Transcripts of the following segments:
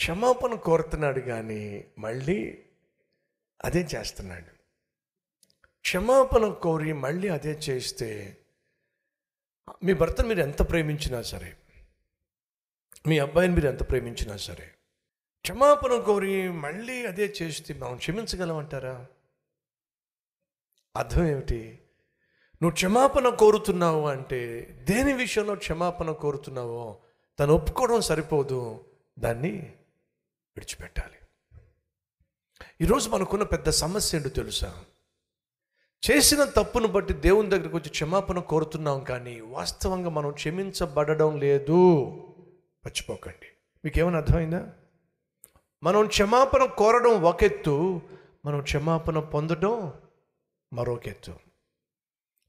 క్షమాపణ కోరుతున్నాడు కానీ మళ్ళీ అదే చేస్తున్నాడు. క్షమాపణ కోరి మళ్ళీ అదే చేస్తే మీ భర్తను మీరు ఎంత ప్రేమించినా సరే మీ అబ్బాయిని మీరు ఎంత ప్రేమించినా సరే క్షమాపణ కోరి మళ్ళీ అదే చేస్తే మనం క్షమించగలమంటారా? అర్థం ఏమిటి? నువ్వు క్షమాపణ కోరుతున్నావు అంటే దేని విషయంలో క్షమాపణ కోరుతున్నావో తను ఒప్పుకోవడం సరిపోదు. దాన్ని విడిచిపెట్టాలి. ఈరోజు మనకున్న పెద్ద సమస్య ఏంటో తెలుసా? చేసిన తప్పును బట్టి దేవుని దగ్గరికి వచ్చి క్షమాపణ కోరుతున్నాం కానీ వాస్తవంగా మనం క్షమించబడడం లేదు. మర్చిపోకండి. మీకేమైనా అర్థమైందా? మనం క్షమాపణ కోరడం ఒక ఎత్తు మనం క్షమాపణ పొందడం మరొక ఎత్తు.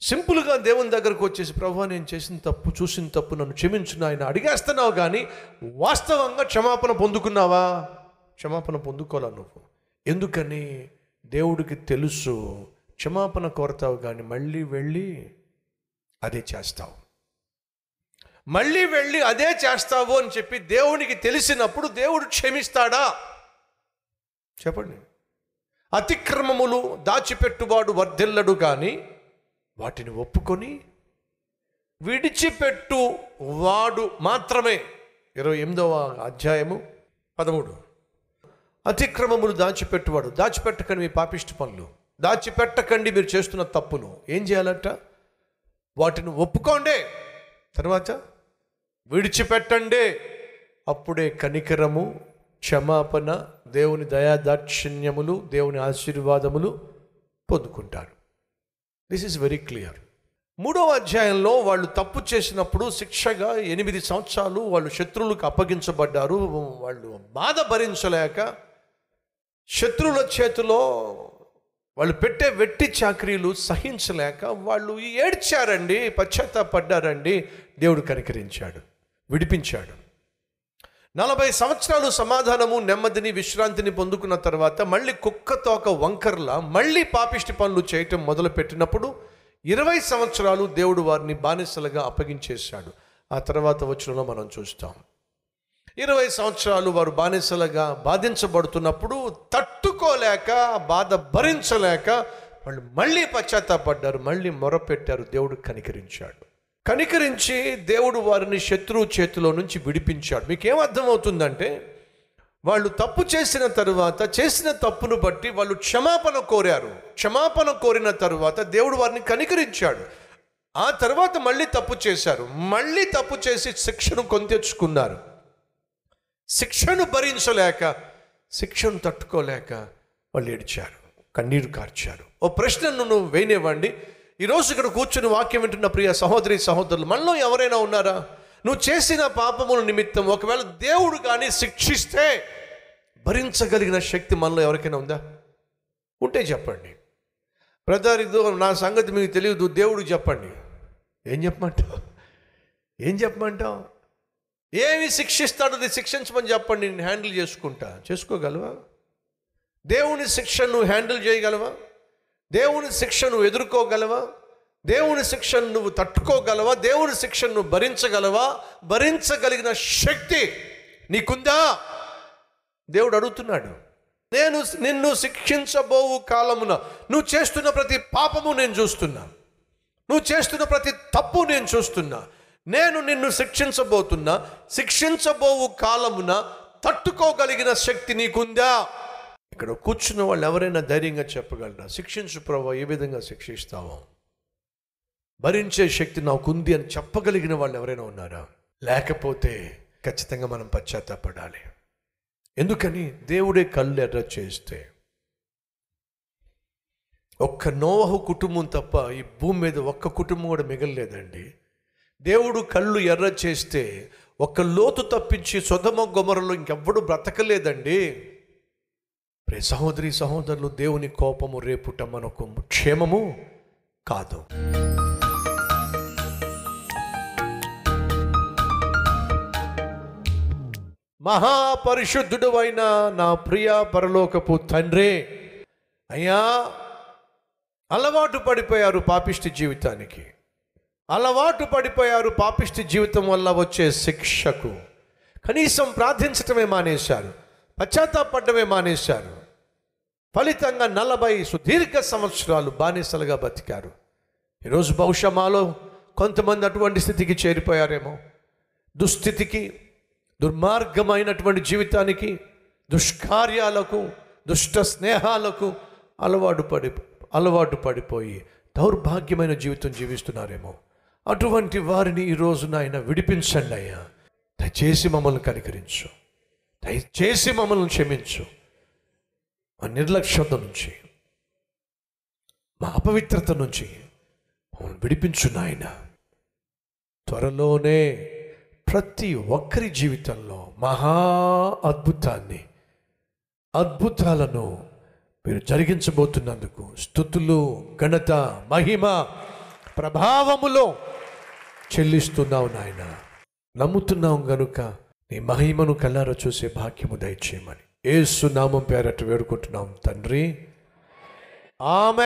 సింపుల్గా దేవుని దగ్గరకు వచ్చేసి ప్రభావ నేను చేసిన తప్పు చూసిన తప్పు నన్ను క్షమించును ఆయన అడిగేస్తున్నావు కానీ వాస్తవంగా క్షమాపణ పొందుకున్నావా? క్షమాపణ పొందుకోవాలా నువ్వు ఎందుకని? దేవుడికి తెలుసు. క్షమాపణ కోరతావు కానీ మళ్ళీ వెళ్ళి అదే చేస్తావు. మళ్ళీ వెళ్ళి అదే చేస్తావు అని చెప్పి దేవునికి తెలిసినప్పుడు దేవుడు క్షమిస్తాడా? చెప్పండి. అతిక్రమములు దాచిపెట్టువాడు వర్ధిల్లడు కానీ వాటిని ఒప్పుకొని విడిచిపెట్టు వాడు మాత్రమే. ఇరవై ఎనిమిదవ అధ్యాయము పదమూడు. అతిక్రమములు దాచిపెట్టువాడు. దాచిపెట్టకండి మీ పాపిష్టి పనులు. దాచిపెట్టకండి మీరు చేస్తున్న తప్పును. ఏం చేయాలంట? వాటిని ఒప్పుకోండి. తర్వాత విడిచిపెట్టండి. అప్పుడే కనికరము క్షమాపణ దేవుని దయాదాక్షిణ్యములు దేవుని ఆశీర్వాదములు పొందుకుంటారు. దిస్ ఈజ్ వెరీ క్లియర్ మూడవ అధ్యాయంలో వాళ్ళు తప్పు చేసినప్పుడు శిక్షగా ఎనిమిది సంవత్సరాలు వాళ్ళు శత్రువులకు అప్పగించబడ్డారు. వాళ్ళు బాధ భరించలేక శత్రువుల చేతిలో వాళ్ళు పెట్టే వెట్టి చాకరీలు సహించలేక వాళ్ళు ఏడ్చారండి పశ్చాత్తాపడ్డారండి. దేవుడు కనికరించాడు విడిపించాడు. నలభై సంవత్సరాలు సమాధానము నెమ్మదిని విశ్రాంతిని పొందుకున్న తర్వాత మళ్ళీ కుక్క తోక వంకర్ల మళ్ళీ పాపిష్టి పనులు చేయటం మొదలుపెట్టినప్పుడు ఇరవై సంవత్సరాలు దేవుడు వారిని బానిసలుగా అప్పగించేశాడు. ఆ తర్వాత వచ్చినలో మనం చూస్తాం. ఇరవై సంవత్సరాలు వారు బానిసలుగా బాధించబడుతున్నప్పుడు తట్టుకోలేక బాధ భరించలేక వాళ్ళు మళ్ళీ పశ్చాత్తాపడ్డారు మళ్ళీ మొరపెట్టారు దేవుడు కనికరించాడు. కనికరించి దేవుడు వారిని శత్రువు చేతిలో నుంచి విడిపించాడు. మీకు అర్థమవుతుందంటే వాళ్ళు తప్పు చేసిన తరువాత చేసిన తప్పును బట్టి వాళ్ళు క్షమాపణ కోరారు. క్షమాపణ కోరిన తరువాత దేవుడు వారిని కనికరించాడు. ఆ తర్వాత మళ్ళీ తప్పు చేశారు. మళ్ళీ తప్పు చేసి శిక్షను కొంతెచ్చుకున్నారు శిక్షను భరించలేక శిక్షను తట్టుకోలేక వాళ్ళు ఏడ్చారు కన్నీరు కార్చారు. ఓ ప్రశ్నను నువ్వు వేయనివ్వండి. ఈరోజు ఇక్కడ కూర్చుని వాక్యం వింటున్న ప్రియ సహోదరి సహోదరులు మనలో ఎవరైనా ఉన్నారా? నువ్వు చేసిన పాపముల నిమిత్తం ఒకవేళ దేవుడు కానీ శిక్షిస్తే భరించగలిగిన శక్తి మనలో ఎవరికైనా ఉందా? ఉంటే చెప్పండి. బ్రదర్ ఇదో నా సంగతి మీకు తెలియదు దేవుడు చెప్పండి. ఏం చెప్పమంటావు? ఏం చెప్పమంటావు? ఏమి శిక్షిస్తాడో అది శిక్షించమని చెప్పండి నేను హ్యాండిల్ చేసుకుంటా. చేసుకోగలవా? దేవుని శిక్షను నువ్వు హ్యాండిల్ చేయగలవా? దేవుని శిక్షను ఎదుర్కోగలవా? దేవుని శిక్షను నువ్వు తట్టుకోగలవా? దేవుని శిక్షను నువ్వు భరించగలవా? భరించగలిగిన శక్తి నీకుందా? దేవుడు అడుగుతున్నాడు నేను నిన్ను శిక్షించబోవు కాలమున నువ్వు చేస్తున్న ప్రతి పాపము నేను చూస్తున్నా. నువ్వు చేస్తున్న ప్రతి తప్పు నేను చూస్తున్నా. నేను నిన్ను శిక్షించబోతున్నా శిక్షించబోవు కాలమున తట్టుకోగలిగిన శక్తి నీకుందా? ఇక్కడ కూర్చున్న వాళ్ళు ఎవరైనా ధైర్యంగా చెప్పగలరా? శిక్షించు ప్రభావ ఏ విధంగా శిక్షిస్తావో? భరించే శక్తి నాకుంది అని చెప్పగలిగిన వాళ్ళు ఎవరైనా ఉన్నారా? లేకపోతే ఖచ్చితంగా మనం పశ్చాత్తాపడాలి. ఎందుకని? దేవుడే కళ్ళు ఎర్ర చేస్తే. ఒక్క నోవహు కుటుంబం తప్ప ఈ భూమి మీద ఒక్క కుటుంబం కూడా మిగలలేదండి. దేవుడు కళ్ళు ఎర్ర చేస్తే ఒక్క లోతు తప్పించి సొదమ గుమరలో ఇంకెవ్వడు బ్రతకలేదండి. ప్రే సహోదరి సహోదరులు దేవుని కోపము రేపుట మనకు క్షేమము కాదు. మహాపరిశుద్ధుడు అయిన నా ప్రియ పరలోకపు తండ్రి అయ్యా అలవాటు పడిపోయారు పాపిష్టి జీవితానికి. అలవాటు పడిపోయారు పాపిష్టి జీవితం వల్ల వచ్చే శిక్షకు. కనీసం ప్రార్థించటమే మానేశారు పశ్చాత్తాపడ్డమే మానేశారు. ఫలితంగా నలభై సుదీర్ఘ సంవత్సరాలు బానిసలుగా బతికారు. ఈరోజు బహుశా మాలో కొంతమంది అటువంటి స్థితికి చేరిపోయారేమో. దుస్థితికి దుర్మార్గమైనటువంటి జీవితానికి దుష్కార్యాలకు దుష్ట స్నేహాలకు అలవాటు పడి అలవాటు పడిపోయి దౌర్భాగ్యమైన జీవితం జీవిస్తున్నారేమో. అటువంటి వారిని ఈరోజు నాయన విడిపించండి అయ్యా. దయచేసి మమ్మల్ని కనికరించు. దయచేసి మమ్మల్ని క్షమించు. మా నిర్లక్ష్యత నుంచి మా అపవిత్రత నుంచి మమ్మల్ని విడిపించు నాయన. త్వరలోనే ప్రతి ఒక్కరి జీవితంలో మహా అద్భుతాన్ని అద్భుతాలను మీరు జరిగించబోతున్నందుకు స్థుతులు ఘనత మహిమ ప్రభావములో చెల్లిస్తున్నావు నాయన. నమ్ముతున్నాం గనుక నీ మహిమను కల్లారా చూసే భాగ్యము దయచేయమని. ఏ సునామం పేరట వేడుకుంటున్నాం తండ్రి. ఆమె